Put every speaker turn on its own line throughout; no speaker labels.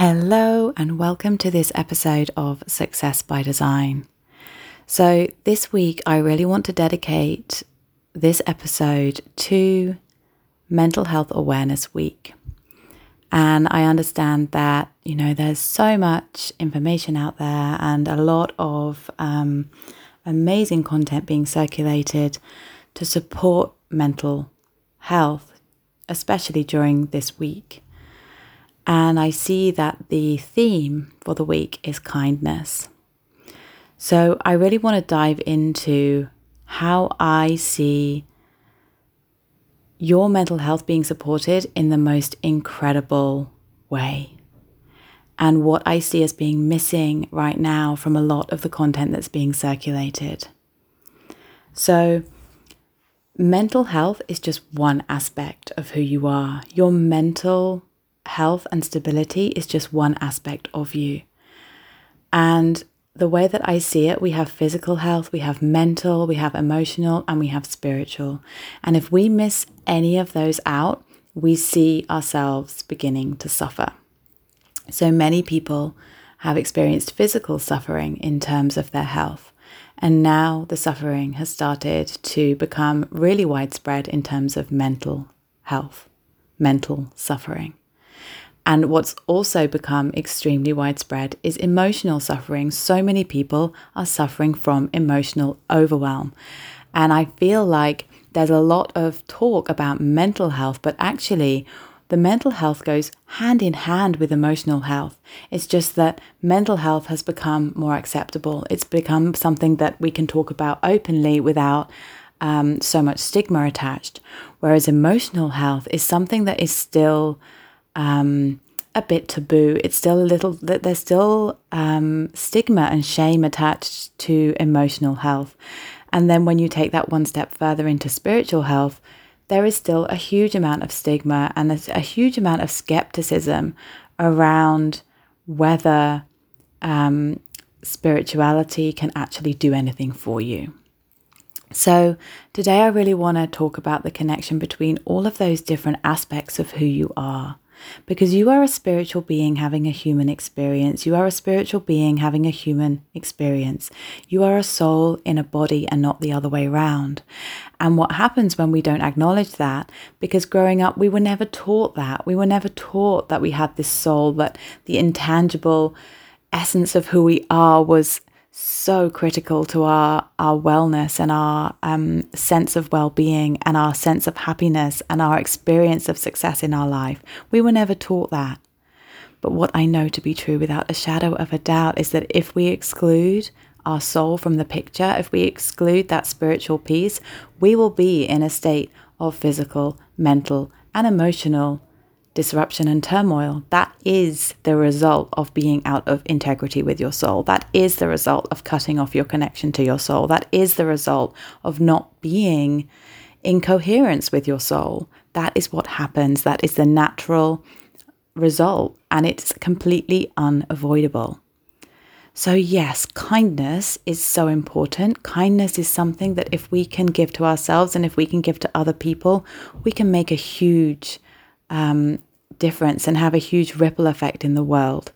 Hello, and welcome to this episode of Success by Design. So, this week I really want to dedicate this episode to Mental Health Awareness Week. And I understand that, you know, there's so much information out there and a lot of um, amazing content being circulated to support mental health, especially during this week. And I see that the theme for the week is kindness. So I really want to dive into how I see your mental health being supported in the most incredible way. And what I see as being missing right now from a lot of the content that's being circulated. So, mental health is just one aspect of who you are. Your mental health and stability is just one aspect of you. And the way that I see it, we have physical health, we have mental, we have emotional, and we have spiritual. And if we miss any of those out, we see ourselves beginning to suffer. So many people have experienced physical suffering in terms of their health. And now the suffering has started to become really widespread in terms of mental health, mental suffering. And what's also become extremely widespread is emotional suffering. So many people are suffering from emotional overwhelm. And I feel like there's a lot of talk about mental health, but actually, the mental health goes hand in hand with emotional health. It's just that mental health has become more acceptable. It's become something that we can talk about openly without um, so much stigma attached. Whereas emotional health is something that is still um, a bit taboo. It's still a little, there's still um, stigma and shame attached to emotional health. And then when you take that one step further into spiritual health, there is still a huge amount of stigma and there's a huge amount of skepticism around whether um, spirituality can actually do anything for you. So, today I really want to talk about the connection between all of those different aspects of who you are because you are a spiritual being having a human experience. You are a spiritual being having a human experience. You are a soul in a body and not the other way around. And what happens when we don't acknowledge that? Because growing up, we were never taught that. We were never taught that we had this soul, that the intangible essence of who we are was so critical to our our wellness and our um, sense of well-being and our sense of happiness and our experience of success in our life. We were never taught that. But what I know to be true without a shadow of a doubt is that if we exclude our soul from the picture, if we exclude that spiritual piece, we will be in a state of physical, mental, and emotional disruption and turmoil. That is the result of being out of integrity with your soul. That is the result of cutting off your connection to your soul. That is the result of not being in coherence with your soul. That is what happens. That is the natural result, and it's completely unavoidable. So, yes, kindness is so important. Kindness is something that if we can give to ourselves and if we can give to other people, we can make a huge um, difference and have a huge ripple effect in the world.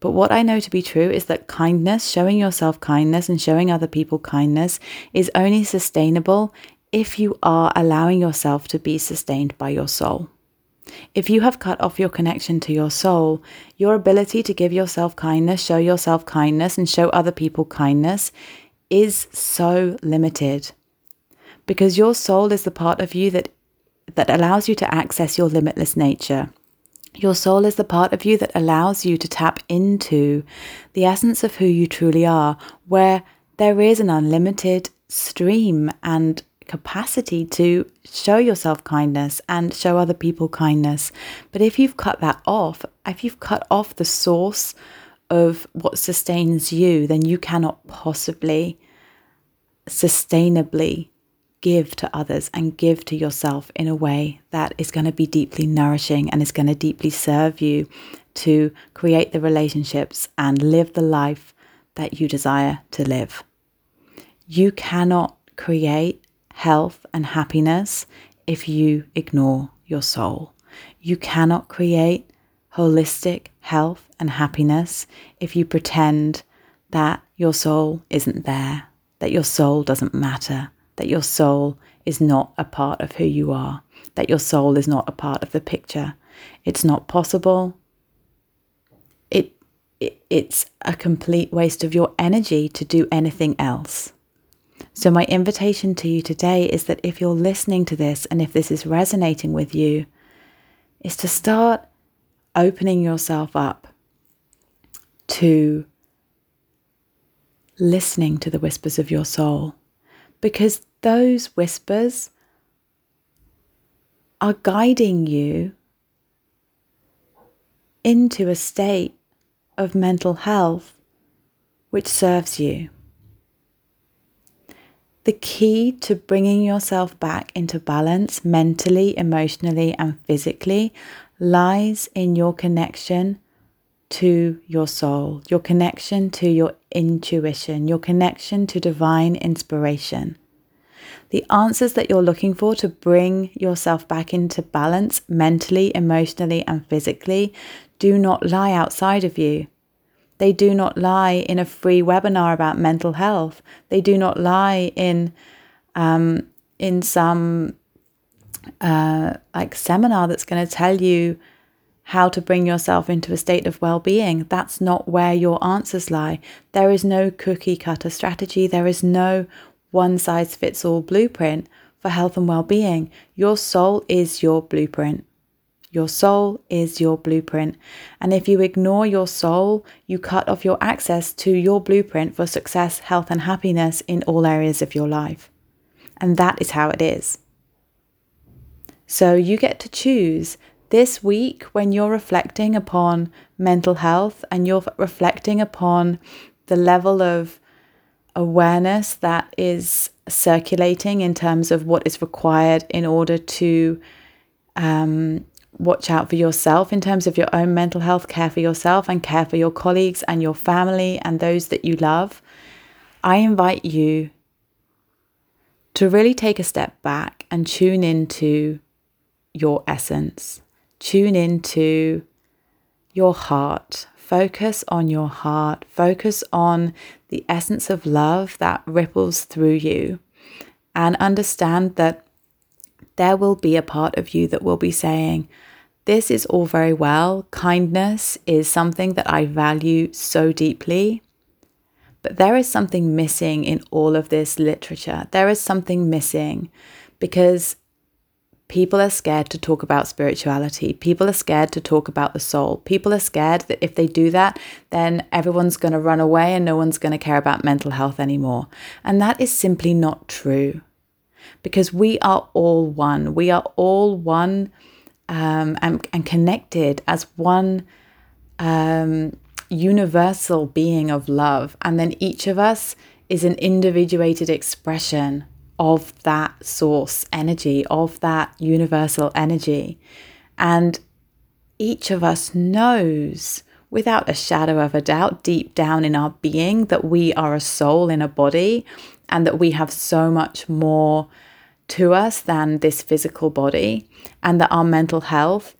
But what I know to be true is that kindness, showing yourself kindness and showing other people kindness, is only sustainable if you are allowing yourself to be sustained by your soul. If you have cut off your connection to your soul, your ability to give yourself kindness, show yourself kindness, and show other people kindness is so limited. Because your soul is the part of you that, that allows you to access your limitless nature. Your soul is the part of you that allows you to tap into the essence of who you truly are, where there is an unlimited stream and capacity to show yourself kindness and show other people kindness. But if you've cut that off, if you've cut off the source of what sustains you, then you cannot possibly sustainably give to others and give to yourself in a way that is going to be deeply nourishing and is going to deeply serve you to create the relationships and live the life that you desire to live. You cannot create health and happiness if you ignore your soul. You cannot create holistic health and happiness if you pretend that your soul isn't there, that your soul doesn't matter, that your soul is not a part of who you are, that your soul is not a part of the picture. It's not possible. It, it it's a complete waste of your energy to do anything else. So, my invitation to you today is that if you're listening to this and if this is resonating with you, is to start opening yourself up to listening to the whispers of your soul because those whispers are guiding you into a state of mental health which serves you. The key to bringing yourself back into balance mentally, emotionally, and physically lies in your connection to your soul, your connection to your intuition, your connection to divine inspiration. The answers that you're looking for to bring yourself back into balance mentally, emotionally, and physically do not lie outside of you. They do not lie in a free webinar about mental health. They do not lie in um, in some uh, like seminar that's going to tell you how to bring yourself into a state of well being. That's not where your answers lie. There is no cookie cutter strategy, there is no one size fits all blueprint for health and well being. Your soul is your blueprint. Your soul is your blueprint. And if you ignore your soul, you cut off your access to your blueprint for success, health, and happiness in all areas of your life. And that is how it is. So you get to choose this week when you're reflecting upon mental health and you're reflecting upon the level of awareness that is circulating in terms of what is required in order to um, watch out for yourself in terms of your own mental health, care for yourself, and care for your colleagues and your family and those that you love. I invite you to really take a step back and tune into your essence. Tune into your heart. Focus on your heart. Focus on the essence of love that ripples through you. And understand that there will be a part of you that will be saying, This is all very well. Kindness is something that I value so deeply. But there is something missing in all of this literature. There is something missing because People are scared to talk about spirituality. People are scared to talk about the soul. People are scared that if they do that, then everyone's going to run away and no one's going to care about mental health anymore. And that is simply not true because we are all one. We are all one um, and, and connected as one um, universal being of love. And then each of us is an individuated expression of that source energy, of that universal energy. And each of us knows without a shadow of a doubt, deep down in our being, that we are a soul in a body and that we have so much more to us than this physical body, and that our mental health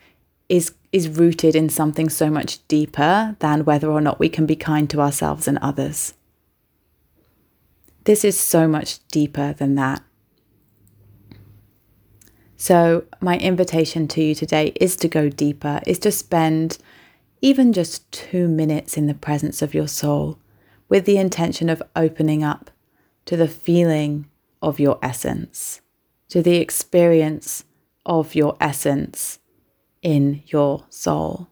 is is rooted in something so much deeper than whether or not we can be kind to ourselves and others. This is so much deeper than that. So, my invitation to you today is to go deeper, is to spend even just two minutes in the presence of your soul with the intention of opening up to the feeling of your essence, to the experience of your essence in your soul.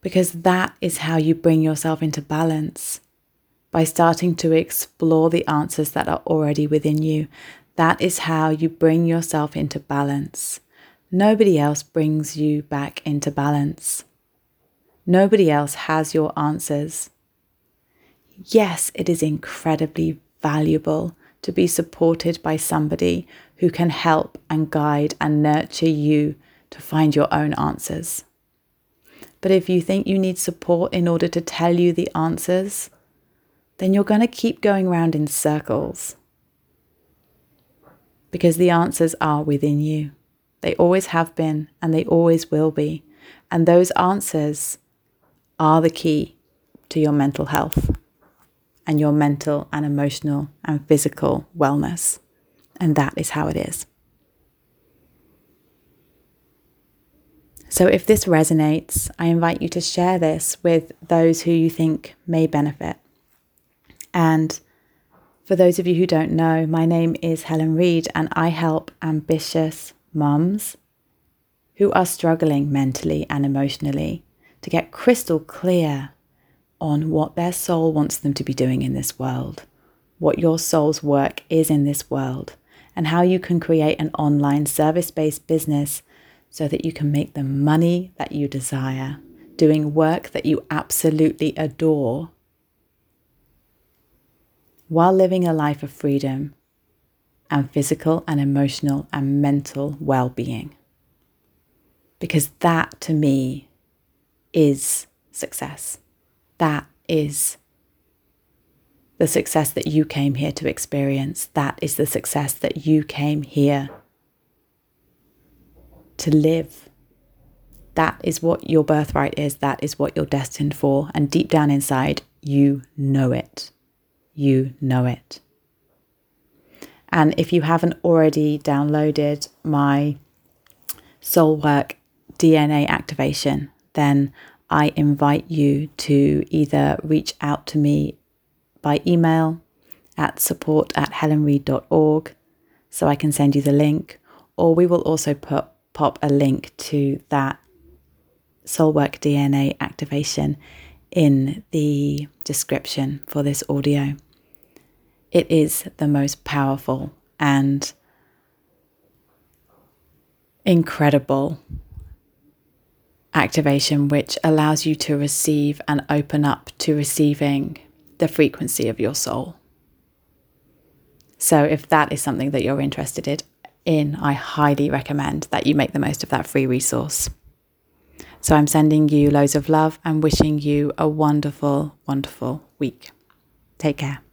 Because that is how you bring yourself into balance by starting to explore the answers that are already within you. That is how you bring yourself into balance. Nobody else brings you back into balance. Nobody else has your answers. Yes, it is incredibly valuable to be supported by somebody who can help and guide and nurture you to find your own answers. But if you think you need support in order to tell you the answers, then you're going to keep going around in circles. Because the answers are within you. They always have been and they always will be. And those answers are the key to your mental health and your mental and emotional and physical wellness. And that is how it is. So, if this resonates, I invite you to share this with those who you think may benefit. And for those of you who don't know, my name is Helen Reed, and I help ambitious mums who are struggling mentally and emotionally to get crystal clear on what their soul wants them to be doing in this world, what your soul's work is in this world, and how you can create an online service based business so that you can make the money that you desire, doing work that you absolutely adore, while living a life of freedom and physical and emotional and mental well being. Because that to me is success. That is the success that you came here to experience. That is the success that you came here to live. That is what your birthright is. That is what you're destined for. And deep down inside, you know it. You know it. And if you haven't already downloaded my soul work DNA activation, then I invite you to either reach out to me by email at support at helenreed.org so I can send you the link, or we will also put pop a link to that Soulwork DNA activation in the description for this audio. It is the most powerful and incredible activation, which allows you to receive and open up to receiving the frequency of your soul. So, if that is something that you're interested in, I highly recommend that you make the most of that free resource. So I'm sending you loads of love and wishing you a wonderful, wonderful week. Take care.